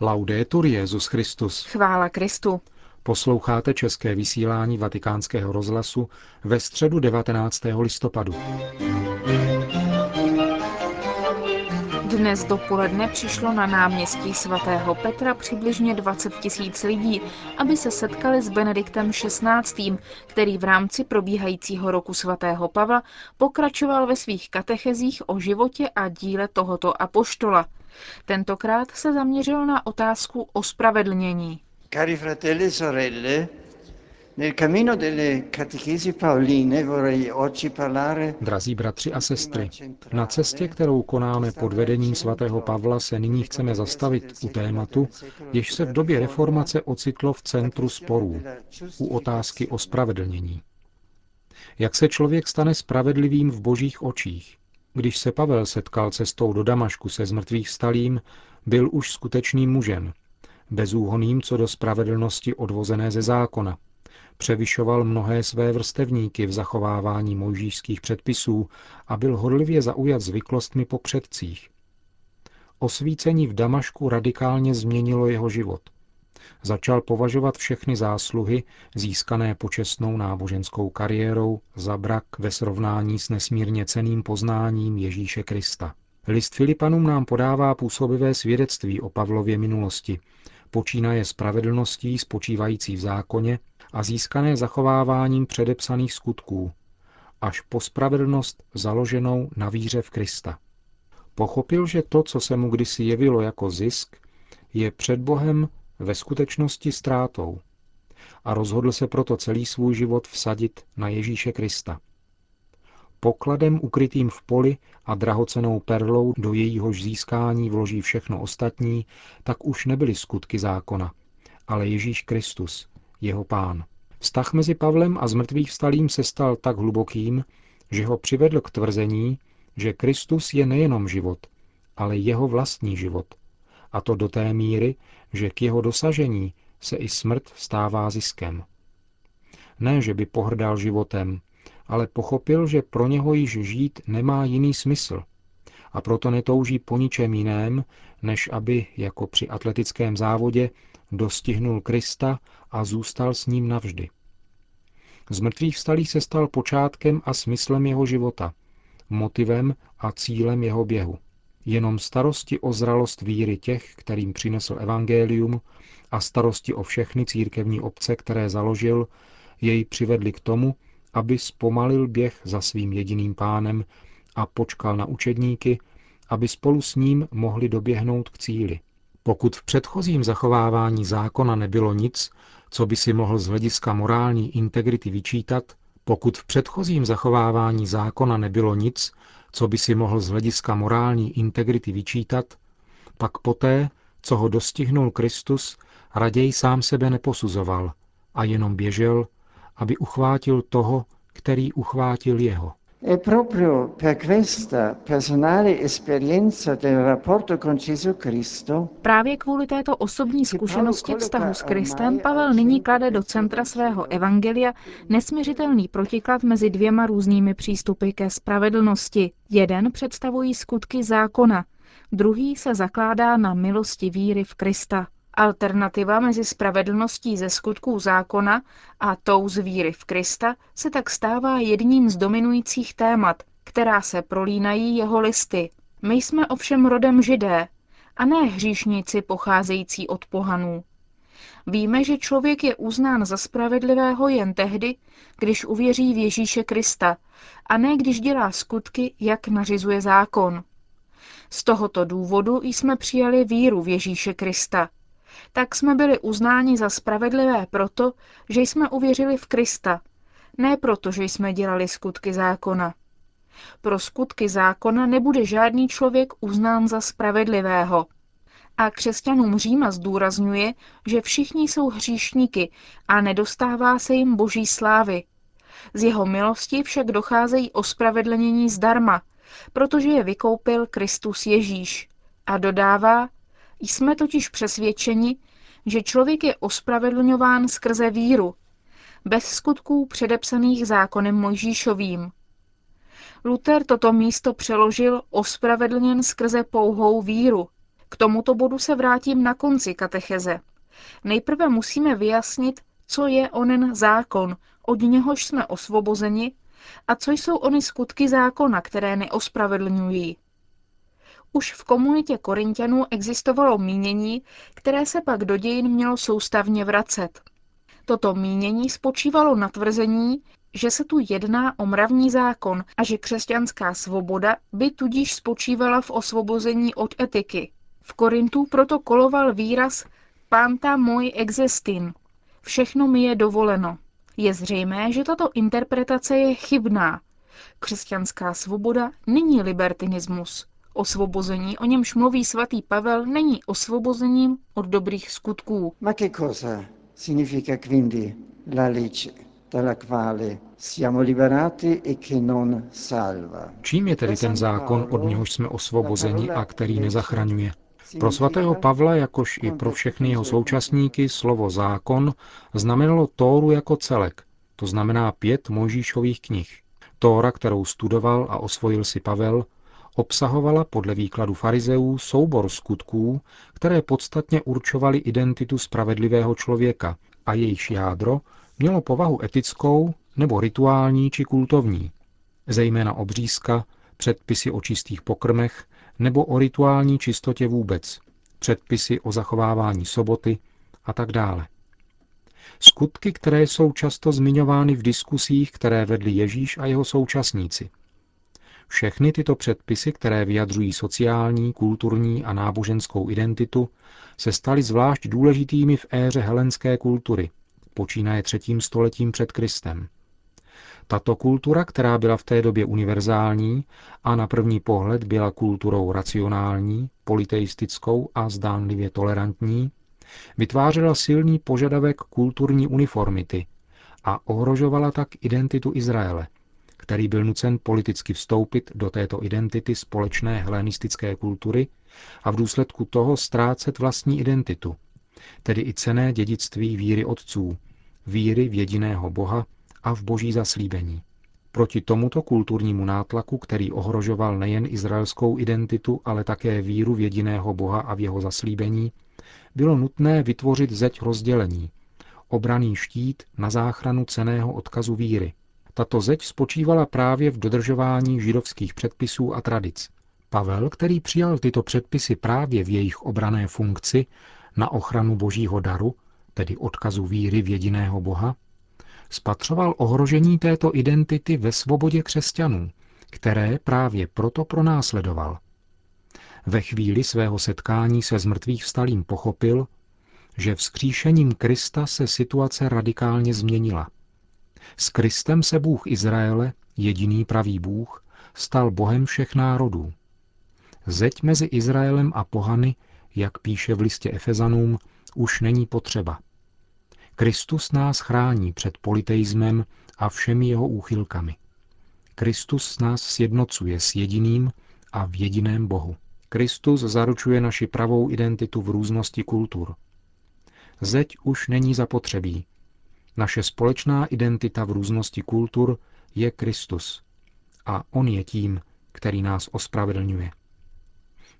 Laudetur Jezus Christus. Chvála Kristu. Posloucháte české vysílání Vatikánského rozhlasu ve středu 19. listopadu. Dnes dopoledne přišlo na náměstí svatého Petra přibližně 20 tisíc lidí, aby se setkali s Benediktem XVI., který v rámci probíhajícího roku svatého Pavla pokračoval ve svých katechezích o životě a díle tohoto apoštola. Tentokrát se zaměřil na otázku ospravedlnění. Cari fratelli e sorelle, nel cammino delle catechesi pauline vorrei oggi parlare Drazí bratři a sestry, na cestě, kterou konáme pod vedením svatého Pavla, se nyní chceme zastavit u tématu, jež se v době reformace ocitlo v centru sporů, u otázky o spravedlnění. Jak se člověk stane spravedlivým v božích očích? Když se Pavel setkal cestou do Damašku se zmrtvých stalým, byl už skutečným mužem, bezúhoným co do spravedlnosti odvozené ze zákona. Převyšoval mnohé své vrstevníky v zachovávání mojžíšských předpisů a byl hodlivě zaujat zvyklostmi po předcích. Osvícení v Damašku radikálně změnilo jeho život. Začal považovat všechny zásluhy, získané počestnou náboženskou kariérou, za brak ve srovnání s nesmírně ceným poznáním Ježíše Krista. List Filipanům nám podává působivé svědectví o Pavlově minulosti, počínaje spravedlností spočívající v zákoně a získané zachováváním předepsaných skutků, až po spravedlnost založenou na víře v Krista. Pochopil, že to, co se mu kdysi jevilo jako zisk, je před Bohem ve skutečnosti ztrátou a rozhodl se proto celý svůj život vsadit na Ježíše Krista. Pokladem ukrytým v poli a drahocenou perlou, do jejíhož získání vloží všechno ostatní, tak už nebyly skutky zákona, ale Ježíš Kristus, jeho pán. Vztah mezi Pavlem a zmrtvých vstalým se stal tak hlubokým, že ho přivedl k tvrzení, že Kristus je nejenom život, ale jeho vlastní život. A to do té míry, že k jeho dosažení se i smrt stává ziskem. Ne, že by pohrdal životem, ale pochopil, že pro něho již žít nemá jiný smysl a proto netouží po ničem jiném, než aby, jako při atletickém závodě, dostihnul Krista a zůstal s ním navždy. Z mrtvých vstalý se stal počátkem a smyslem jeho života, motivem a cílem jeho běhu. Jenom starosti o zralost víry těch, kterým přinesl evangelium, a starosti o všechny církevní obce, které založil, jej přivedli k tomu, aby zpomalil běh za svým jediným pánem a počkal na učedníky, aby spolu s ním mohli doběhnout k cíli. Pokud v předchozím zachovávání zákona nebylo nic, co by si mohl z hlediska morální integrity vyčítat, pokud v předchozím zachovávání zákona nebylo nic, co by si mohl z hlediska morální integrity vyčítat, pak poté, co ho dostihnul Kristus, raději sám sebe neposuzoval a jenom běžel, aby uchvátil toho, který uchvátil jeho. È proprio per questa personale esperienza del rapporto con Gesù Cristo Právě kvůli této osobní zkušenosti vztahu s Kristem Pavel nyní klade do centra svého evangelia nesměřitelný protiklad mezi dvěma různými přístupy ke spravedlnosti. Jeden představují skutky zákona, druhý se zakládá na milosti víry v Krista. Alternativa mezi spravedlností ze skutků zákona a tou z víry v Krista se tak stává jedním z dominujících témat, která se prolínají jeho listy. My jsme ovšem rodem židé, a ne hříšníci pocházející od pohanů. Víme, že člověk je uznán za spravedlivého jen tehdy, když uvěří v Ježíše Krista, a ne když dělá skutky, jak nařizuje zákon. Z tohoto důvodu jsme přijali víru v Ježíše Krista, tak jsme byli uznáni za spravedlivé proto, že jsme uvěřili v Krista, ne proto, že jsme dělali skutky zákona. Pro skutky zákona nebude žádný člověk uznán za spravedlivého. A křesťanům Říma zdůrazňuje, že všichni jsou hříšníky a nedostává se jim boží slávy. Z jeho milosti však docházejí ospravedlnění zdarma, protože je vykoupil Kristus Ježíš. A dodává, jsme totiž přesvědčeni, že člověk je ospravedlňován skrze víru, bez skutků předepsaných zákonem Mojžíšovým. Luther toto místo přeložil ospravedlněn skrze pouhou víru. K tomuto bodu se vrátím na konci katecheze. Nejprve musíme vyjasnit, co je onen zákon, od něhož jsme osvobozeni, a co jsou ony skutky zákona, které neospravedlňují. Už v komunitě Korintianů existovalo mínění, které se pak do dějin mělo soustavně vracet. Toto mínění spočívalo na tvrzení, že se tu jedná o mravní zákon a že křesťanská svoboda by tudíž spočívala v osvobození od etiky. V Korintu proto koloval výraz panta moi existin. Všechno mi je dovoleno. Je zřejmé, že tato interpretace je chybná. Křesťanská svoboda není libertinismus. Osvobození, o němž mluví svatý Pavel, není osvobozením od dobrých skutků. Ma che cosa significa quindi la legge dalla quale siamo liberati e che non salva? Čím je tedy ten zákon, od něhož jsme osvobozeni a který nezachraňuje? Pro svatého Pavla, jakož i pro všechny jeho současníky, slovo zákon znamenalo Tóru jako celek, to znamená pět Mojžíšových knih. Tóra, kterou studoval a osvojil si Pavel, obsahovala podle výkladu farizeů soubor skutků, které podstatně určovaly identitu spravedlivého člověka a jejíž jádro mělo povahu etickou nebo rituální či kultovní, zejména obřízka, předpisy o čistých pokrmech nebo o rituální čistotě vůbec, předpisy o zachovávání soboty a tak dále. Skutky, které jsou často zmiňovány v diskusích, které vedli Ježíš a jeho současníci. Všechny tyto předpisy, které vyjadřují sociální, kulturní a náboženskou identitu, se staly zvlášť důležitými v éře helenské kultury, počínaje třetím stoletím před Kristem. Tato kultura, která byla v té době univerzální a na první pohled byla kulturou racionální, politeistickou a zdánlivě tolerantní, vytvářela silný požadavek kulturní uniformity a ohrožovala tak identitu Izraele, který byl nucen politicky vstoupit do této identity společné helenistické kultury a v důsledku toho ztrácet vlastní identitu, tedy i cené dědictví víry otců, víry v jediného Boha a v boží zaslíbení. Proti tomuto kulturnímu nátlaku, který ohrožoval nejen izraelskou identitu, ale také víru v jediného Boha a v jeho zaslíbení, bylo nutné vytvořit zeď rozdělení, obraný štít na záchranu ceného odkazu víry. Tato zeď spočívala právě v dodržování židovských předpisů a tradic. Pavel, který přijal tyto předpisy právě v jejich obrané funkci na ochranu božího daru, tedy odkazu víry v jediného Boha, spatřoval ohrožení této identity ve svobodě křesťanů, které právě proto pronásledoval. Ve chvíli svého setkání se zmrtvých vstalým pochopil, že vzkříšením Krista se situace radikálně změnila. S Kristem se Bůh Izraele, jediný pravý Bůh, stal Bohem všech národů. Zeď mezi Izraelem a pohany, jak píše v listě Efezanům, už není potřeba. Kristus nás chrání před politeismem a všemi jeho úchylkami. Kristus nás sjednocuje s jediným a v jediném Bohu. Kristus zaručuje naši pravou identitu v různosti kultur. Zeď už není zapotřebí. Naše společná identita v různosti kultur je Kristus. A On je tím, který nás ospravedlňuje.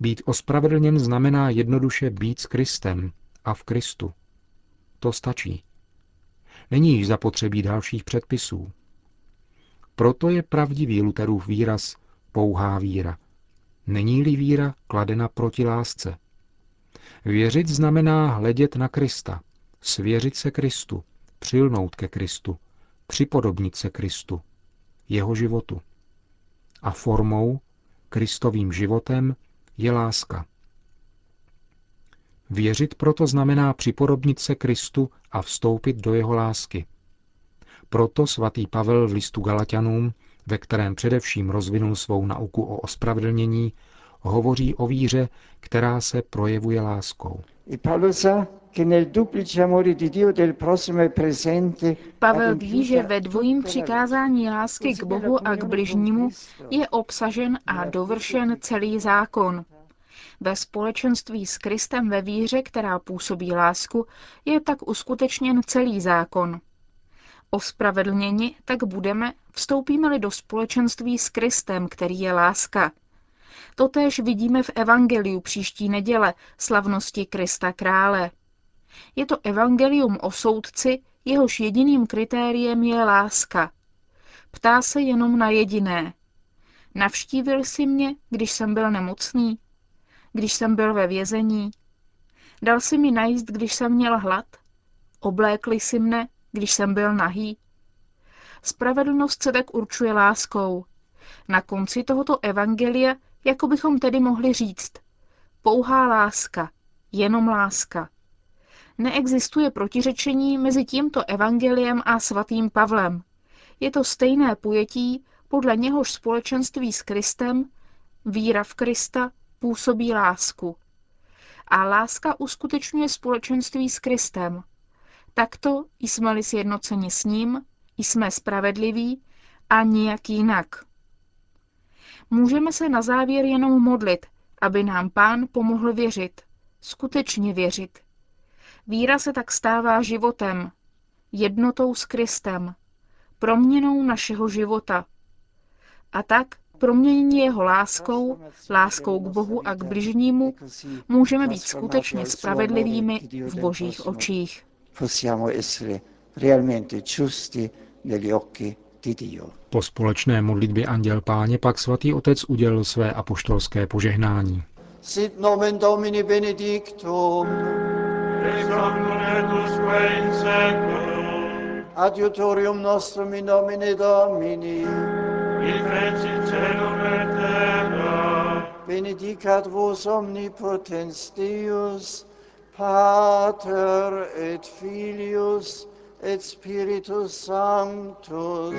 Být ospravedlněn znamená jednoduše být s Kristem a v Kristu. To stačí. Není již zapotřebí dalších předpisů. Proto je pravdivý Luterův výraz pouhá víra. Není-li víra kladena proti lásce. Věřit znamená hledět na Krista, svěřit se Kristu, přilnout ke Kristu, připodobnit se Kristu, jeho životu. A formou, Kristovým životem, je láska. Věřit proto znamená připodobnit se Kristu a vstoupit do jeho lásky. Proto svatý Pavel v listu Galatianům, ve kterém především rozvinul svou nauku o ospravedlnění, hovoří o víře, která se projevuje láskou. Ví, že ve dvojím přikázání lásky k Bohu a k bližnímu je obsažen a dovršen celý zákon. Ve společenství s Kristem ve víře, která působí lásku, je tak uskutečněn celý zákon. Ospravedlněni tak budeme, vstoupíme-li do společenství s Kristem, který je láska. Totéž vidíme v Evangeliu příští neděle, slavnosti Krista krále. Je to evangelium o soudci, jehož jediným kritériem je láska. Ptá se jenom na jediné. Navštívil jsi mě, když jsem byl nemocný? Když jsem byl ve vězení? Dal si mi najíst, když jsem měl hlad? Oblékli si mne, když jsem byl nahý? Spravedlnost se tak určuje láskou. Na konci tohoto evangelia, jako bychom tedy mohli říct, pouhá láska, jenom láska. Neexistuje protiřečení mezi tímto evangeliem a svatým Pavlem. Je to stejné pojetí, podle něhož společenství s Kristem, víra v Krista, působí lásku. A láska uskutečňuje společenství s Kristem. Takto jsme-li sjednoceni s ním, jsme spravedliví a nijak jinak. Můžeme se na závěr jenom modlit, aby nám Pán pomohl věřit, skutečně věřit. Víra se tak stává životem, jednotou s Kristem, proměnou našeho života. A tak, proměnění jeho láskou, láskou k Bohu a k bližnímu, můžeme být skutečně spravedlivými v božích očích. Possiamo essere realmente giusti negli occhi di Dio. Po společné modlitbě Anděl Páně pak svatý otec udělil své apoštolské požehnání. Sit nomen Domini benedictum. Adiutorium nostrum in nomine Domini. Qui fecit celum et terra. Benedicat vos omnipotens Deus, Pater et Filius et Spiritus Sanctus.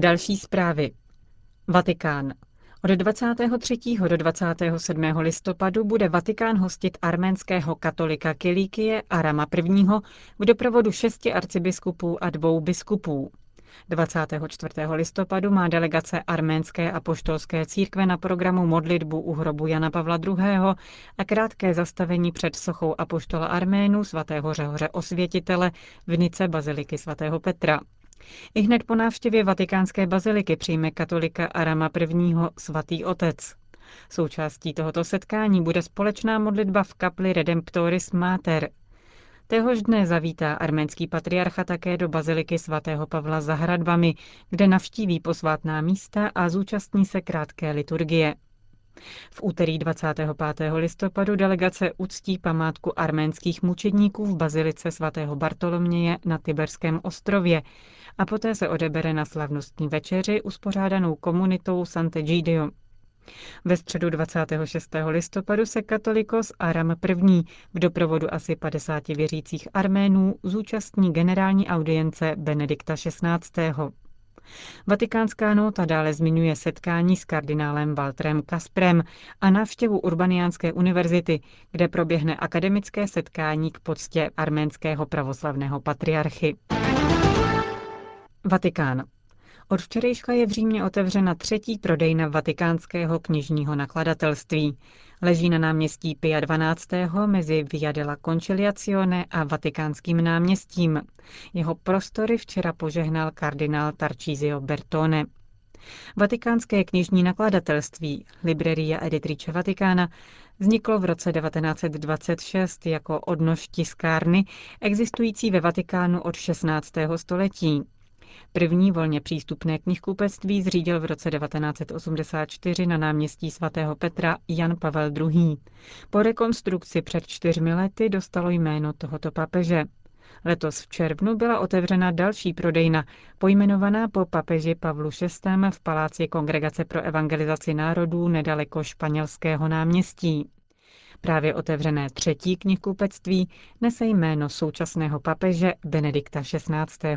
Další zprávy. Vatikán. Od 23. do 27. listopadu bude Vatikán hostit arménského katolika Kilíkie Arama I. v doprovodu šesti arcibiskupů a dvou biskupů. 24. listopadu má delegace arménské a poštolské církve na programu modlitbu u hrobu Jana Pavla II. a krátké zastavení před sochou apoštola Arménu svatého Řehoře Osvětitele v Nice baziliky svatého Petra. I hned po návštěvě vatikánské baziliky přijme katolika Arama I. svatý otec. Součástí tohoto setkání bude společná modlitba v kapli Redemptoris Mater. Téhož dne zavítá arménský patriarcha také do baziliky svatého Pavla za hradbami, kde navštíví posvátná místa a zúčastní se krátké liturgie. V úterý 25. listopadu delegace uctí památku arménských mučedníků v bazilice svatého Bartoloměje na Tiberském ostrově a poté se odebere na slavnostní večeři uspořádanou komunitou Sant'Egidio. Ve středu 26. listopadu se katolikos Aram I. v doprovodu asi 50 věřících Arménů zúčastní generální audience Benedikta XVI. Vatikánská nota dále zmiňuje setkání s kardinálem Walterem Kasprem a návštěvu Urbaniánské univerzity, kde proběhne akademické setkání k poctě arménského pravoslavného patriarchy. Vatikán. Od včerejška je v Římě otevřena třetí prodejna vatikánského knižního nakladatelství. Leží na náměstí Pia 12. mezi Via della Conciliazione a Vatikánským náměstím. Jeho prostory včera požehnal kardinál Tarcísio Bertone. Vatikánské knižní nakladatelství Libreria Editrice Vaticana vzniklo v roce 1926 jako odnož tiskárny existující ve Vatikánu od 16. století. První volně přístupné knihkupectví zřídil v roce 1984 na náměstí svatého Petra Jan Pavel II. Po rekonstrukci před čtyřmi lety dostalo jméno tohoto papeže. Letos v červnu byla otevřena další prodejna, pojmenovaná po papeži Pavlu VI. v paláci Kongregace pro evangelizaci národů nedaleko španělského náměstí. Právě otevřené třetí knihkupectví nese jméno současného papeže Benedikta XVI.